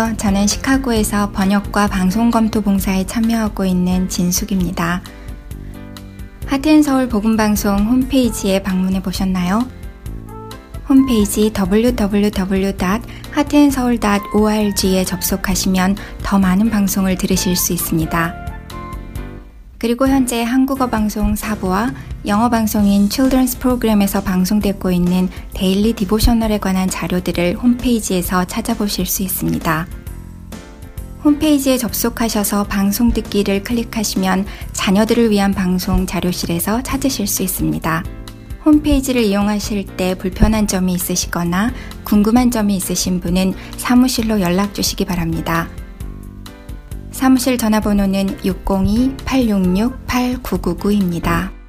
안녕하세요. 저는 시카고에서 번역과 방송 검토 봉사에 참여하고 있는 진숙입니다. 하트앤서울 복음방송 홈페이지에 방문해 보셨나요? 홈페이지 www.heartandseoul.org에 접속하시면 더 많은 방송을 들으실 수 있습니다. 그리고 현재 한국어 방송 4부와 영어 방송인 Children's 프로그램에서 방송되고 있는 데일리 디보셔널에 관한 자료들을 홈페이지에서 찾아보실 수 있습니다. 홈페이지에 접속하셔서 방송 듣기를 클릭하시면 자녀들을 위한 방송 자료실에서 찾으실 수 있습니다. 홈페이지를 이용하실 때 불편한 점이 있으시거나 궁금한 점이 있으신 분은 사무실로 연락 주시기 바랍니다. 사무실 전화번호는 602-866-8999입니다.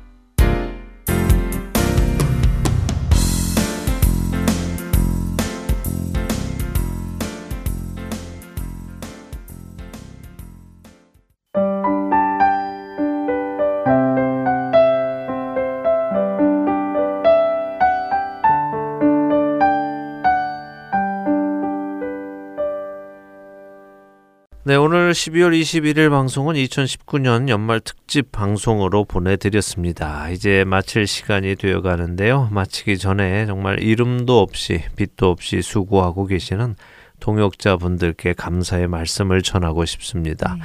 12월 21일 방송은 2019년 연말 특집 방송으로 보내드렸습니다. 이제 마칠 시간이 되어 가는데요. 마치기 전에 정말 이름도 없이 빛도 없이 수고하고 계시는 동역자분들께 감사의 말씀을 전하고 싶습니다. 네.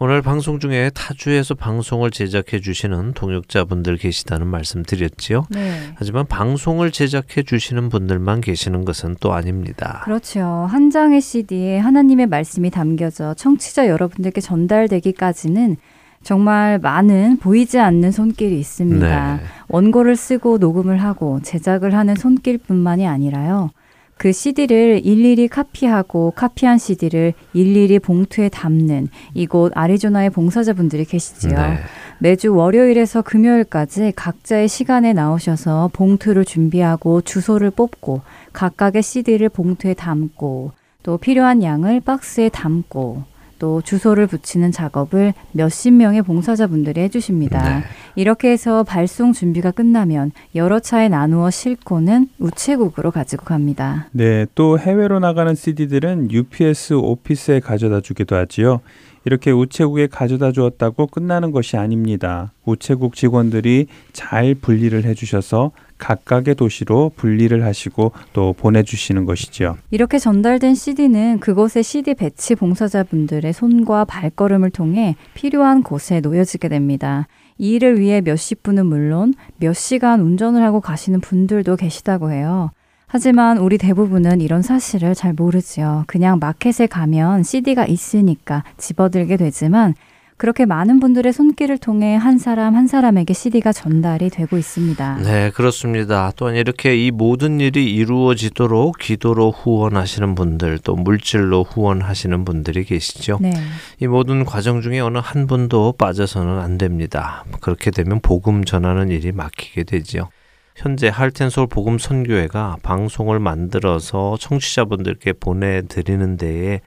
오늘 방송 중에 타주에서 방송을 제작해 주시는 동역자분들 계시다는 말씀 드렸지요. 네. 하지만 방송을 제작해 주시는 분들만 계시는 것은 또 아닙니다. 그렇죠. 한 장의 CD에 하나님의 말씀이 담겨져 청취자 여러분들께 전달되기까지는 정말 많은 보이지 않는 손길이 있습니다. 네. 원고를 쓰고 녹음을 하고 제작을 하는 손길뿐만이 아니라요. 그 CD를 일일이 카피하고 카피한 CD를 일일이 봉투에 담는 이곳 아리조나의 봉사자분들이 계시지요. 네. 매주 월요일에서 금요일까지 각자의 시간에 나오셔서 봉투를 준비하고 주소를 뽑고 각각의 CD를 봉투에 담고 또 필요한 양을 박스에 담고 또 주소를 붙이는 작업을 몇십 명의 봉사자분들이 해주십니다. 네. 이렇게 해서 발송 준비가 끝나면 여러 차에 나누어 싣고는 우체국으로 가지고 갑니다. 네, 또 해외로 나가는 CD들은 UPS 오피스에 가져다 주기도 하지요. 이렇게 우체국에 가져다 주었다고 끝나는 것이 아닙니다. 우체국 직원들이 잘 분리를 해주셔서 각각의 도시로 분리를 하시고 또 보내주시는 것이지요. 이렇게 전달된 CD는 그곳의 CD 배치 봉사자분들의 손과 발걸음을 통해 필요한 곳에 놓여지게 됩니다. 이 일을 위해 몇십 분은 물론 몇 시간 운전을 하고 가시는 분들도 계시다고 해요. 하지만 우리 대부분은 이런 사실을 잘 모르지요. 그냥 마켓에 가면 CD가 있으니까 집어들게 되지만 그렇게 많은 분들의 손길을 통해 한 사람 한 사람에게 CD가 전달이 되고 있습니다. 네, 그렇습니다. 또한 이렇게 이 모든 일이 이루어지도록 기도로 후원하시는 분들, 또 물질로 후원하시는 분들이 계시죠. 네. 이 모든 과정 중에 어느 한 분도 빠져서는 안 됩니다. 그렇게 되면 복음 전하는 일이 막히게 되지요. 현재 할텐솔 복음 선교회가 방송을 만들어서 청취자분들께 보내드리는 데에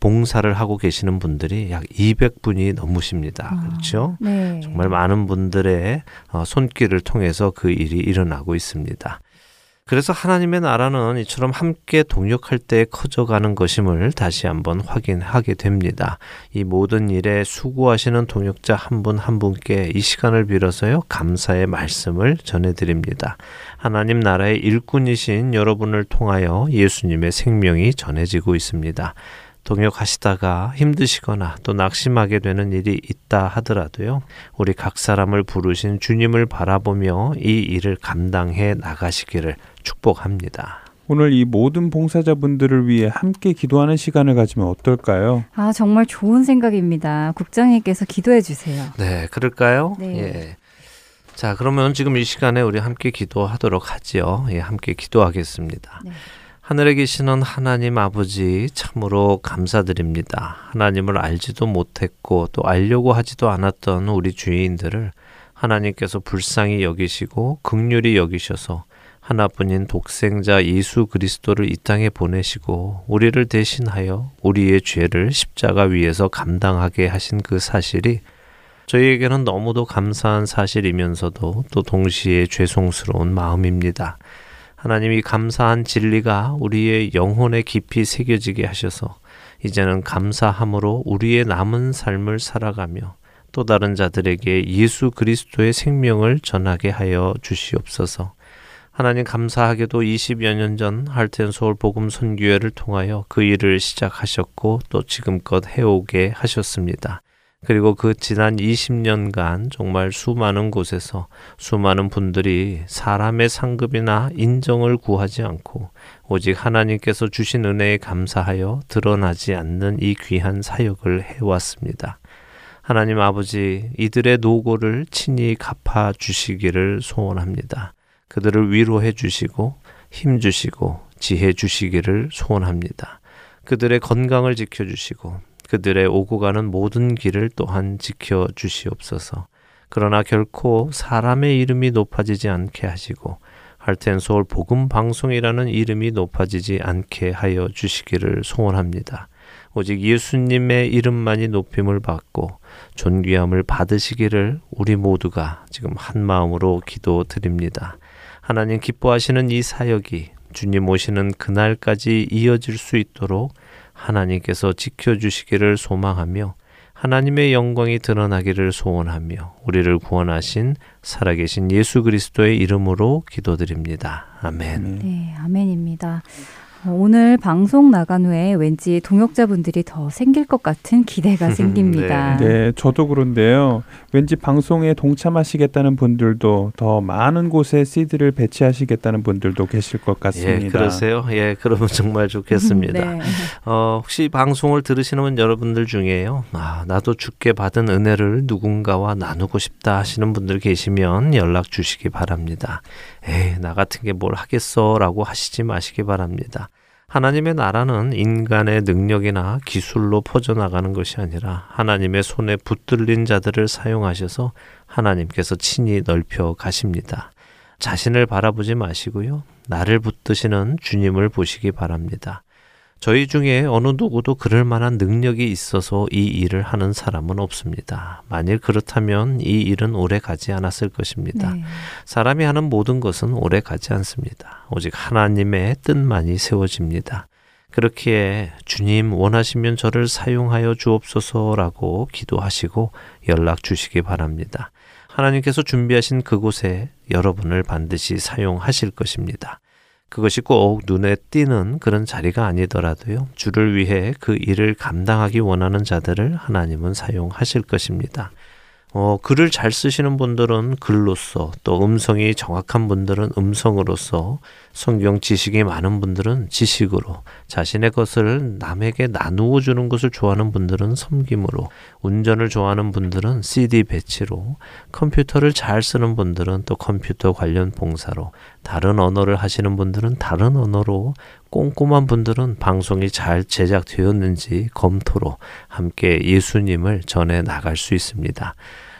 봉사를 하고 계시는 분들이 약 200분이 넘으십니다. 아, 그렇죠? 네. 정말 많은 분들의 어, 손길을 통해서 그 일이 일어나고 있습니다. 그래서 하나님의 나라는 이처럼 함께 동역할 때 커져가는 것임을 다시 한번 확인하게 됩니다. 이 모든 일에 수고하시는 동역자 한 분한 한 분께 이 시간을 빌어서요, 감사의 말씀을 전해드립니다. 하나님 나라의 일꾼이신 여러분을 통하여 예수님의 생명이 전해지고 있습니다. 동역하시다가 힘드시거나 또 낙심하게 되는 일이 있다 하더라도요, 우리 각 사람을 부르신 주님을 바라보며 이 일을 감당해 나가시기를 축복합니다. 오늘 이 모든 봉사자분들을 위해 함께 기도하는 시간을 가지면 어떨까요? 아, 정말 좋은 생각입니다. 국장님께서 기도해 주세요. 네, 그럴까요? 네. 예. 자, 그러면 지금 이 시간에 우리 함께 기도하도록 하지요. 예, 함께 기도하겠습니다. 네. 하늘에 계시는 하나님 아버지 참으로 감사드립니다. 하나님을 알지도 못했고 또 알려고 하지도 않았던 우리 주인들을 하나님께서 불쌍히 여기시고 극률이 여기셔서 하나뿐인 독생자 예수 그리스도를 이 땅에 보내시고 우리를 대신하여 우리의 죄를 십자가 위에서 감당하게 하신 그 사실이 저희에게는 너무도 감사한 사실이면서도 또 동시에 죄송스러운 마음입니다. 하나님이 감사한 진리가 우리의 영혼에 깊이 새겨지게 하셔서 이제는 감사함으로 우리의 남은 삶을 살아가며 또 다른 자들에게 예수 그리스도의 생명을 전하게 하여 주시옵소서. 하나님 감사하게도 20여 년 전 할텐 서울 복음 선교회를 통하여 그 일을 시작하셨고 또 지금껏 해오게 하셨습니다. 그리고 그 지난 20년간 정말 수많은 곳에서 수많은 분들이 사람의 상급이나 인정을 구하지 않고 오직 하나님께서 주신 은혜에 감사하여 드러나지 않는 이 귀한 사역을 해왔습니다. 하나님 아버지, 이들의 노고를 친히 갚아 주시기를 소원합니다. 그들을 위로해 주시고 힘 주시고 지혜 주시기를 소원합니다. 그들의 건강을 지켜 주시고 그들의 오고 가는 모든 길을 또한 지켜 주시옵소서. 그러나 결코 사람의 이름이 높아지지 않게 하시고 할텐 서울 복음 방송이라는 이름이 높아지지 않게 하여 주시기를 소원합니다. 오직 예수님의 이름만이 높임을 받고 존귀함을 받으시기를 우리 모두가 지금 한 마음으로 기도드립니다. 하나님 기뻐하시는 이 사역이 주님 오시는 그날까지 이어질 수 있도록 하나님께서 지켜주시기를 소망하며 하나님의 영광이 드러나기를 소원하며 우리를 구원하신 살아계신 예수 그리스도의 이름으로 기도드립니다. 아멘. 네, 아멘입니다. 오늘 방송 나간 후에 왠지 동역자분들이 더 생길 것 같은 기대가 생깁니다. 네. 네, 저도 그런데요. 왠지 방송에 동참하시겠다는 분들도 더 많은 곳에 CD를 배치하시겠다는 분들도 계실 것 같습니다. 예, 그러세요? 예, 그러면 정말 좋겠습니다. 네. 어, 혹시 방송을 들으시는 여러분들 중에요. 아, 나도 죽게 받은 은혜를 누군가와 나누고 싶다 하시는 분들 계시면 연락 주시기 바랍니다. 에이, 나 같은 게 뭘 하겠어라고 하시지 마시기 바랍니다. 하나님의 나라는 인간의 능력이나 기술로 퍼져나가는 것이 아니라 하나님의 손에 붙들린 자들을 사용하셔서 하나님께서 친히 넓혀 가십니다. 자신을 바라보지 마시고요. 나를 붙드시는 주님을 보시기 바랍니다. 저희 중에 어느 누구도 그럴 만한 능력이 있어서 이 일을 하는 사람은 없습니다. 만일 그렇다면 이 일은 오래 가지 않았을 것입니다. 네. 사람이 하는 모든 것은 오래 가지 않습니다. 오직 하나님의 뜻만이 세워집니다. 그렇기에 주님 원하시면 저를 사용하여 주옵소서라고 기도하시고 연락 주시기 바랍니다. 하나님께서 준비하신 그곳에 여러분을 반드시 사용하실 것입니다. 그것이 꼭 눈에 띄는 그런 자리가 아니더라도요. 주를 위해 그 일을 감당하기 원하는 자들을 하나님은 사용하실 것입니다. 어, 글을 잘 쓰시는 분들은 글로써 또 음성이 정확한 분들은 음성으로서 성경 지식이 많은 분들은 지식으로 자신의 것을 남에게 나누어 주는 것을 좋아하는 분들은 섬김으로 운전을 좋아하는 분들은 CD 배치로 컴퓨터를 잘 쓰는 분들은 또 컴퓨터 관련 봉사로 다른 언어를 하시는 분들은 다른 언어로 꼼꼼한 분들은 방송이 잘 제작되었는지 검토로 함께 예수님을 전해 나갈 수 있습니다.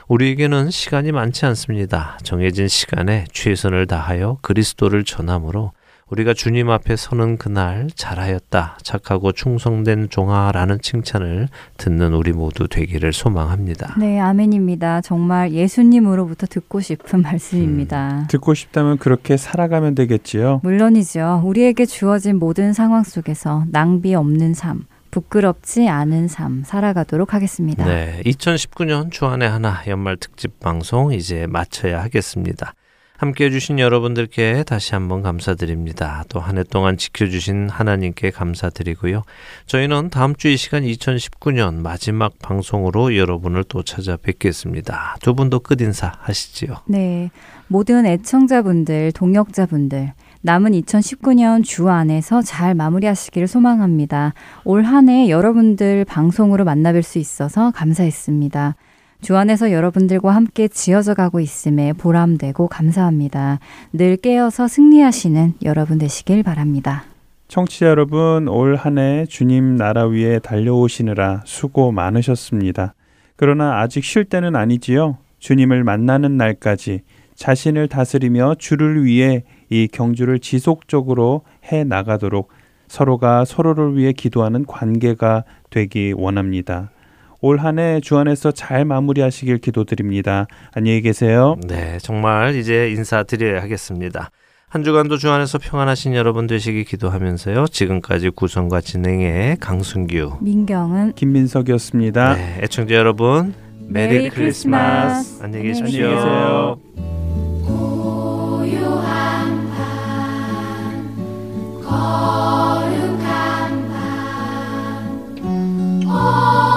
우리에게는 시간이 많지 않습니다. 정해진 시간에 최선을 다하여 그리스도를 전함으로 우리가 주님 앞에 서는 그날 잘하였다, 착하고 충성된 종아라는 칭찬을 듣는 우리 모두 되기를 소망합니다. 네, 아멘입니다. 정말 예수님으로부터 듣고 싶은 말씀입니다. 음, 듣고 싶다면 그렇게 살아가면 되겠지요. 물론이죠. 우리에게 주어진 모든 상황 속에서 낭비 없는 삶, 부끄럽지 않은 삶 살아가도록 하겠습니다. 네, 2019년 주안의 하나 연말 특집 방송 이제 마쳐야 하겠습니다. 함께 해주신 여러분들께 다시 한번 감사드립니다. 또 한 해 동안 지켜주신 하나님께 감사드리고요. 저희는 다음 주 이 시간 2019년 마지막 방송으로 여러분을 또 찾아뵙겠습니다. 두 분도 끝인사 하시지요. 네. 모든 애청자분들, 동역자분들, 남은 2019년 주 안에서 잘 마무리하시기를 소망합니다. 올 한 해 여러분들 방송으로 만나뵐 수 있어서 감사했습니다. 주 안에서 여러분들과 함께 지어져 가고 있음에 보람되고 감사합니다. 늘 깨어서 승리하시는 여러분 되시길 바랍니다. 청취자 여러분, 올 한 해 주님 나라 위에 달려오시느라 수고 많으셨습니다. 그러나 아직 쉴 때는 아니지요. 주님을 만나는 날까지 자신을 다스리며 주를 위해 이 경주를 지속적으로 해 나가도록 서로가 서로를 위해 기도하는 관계가 되기 원합니다. 올 한 해 주 안에서 잘 마무리하시길 기도드립니다. 안녕히 계세요. 네, 정말 이제 인사드려야 하겠습니다. 한 주간도 주 안에서 평안하신 여러분 되시기 기도하면서요. 지금까지 구성과 진행의 강순규, 민경은, 김민석이었습니다. 네, 애청자 여러분, Merry, Merry Christmas. 안녕히 계십시오. 안녕히 계세요. All who can, can. All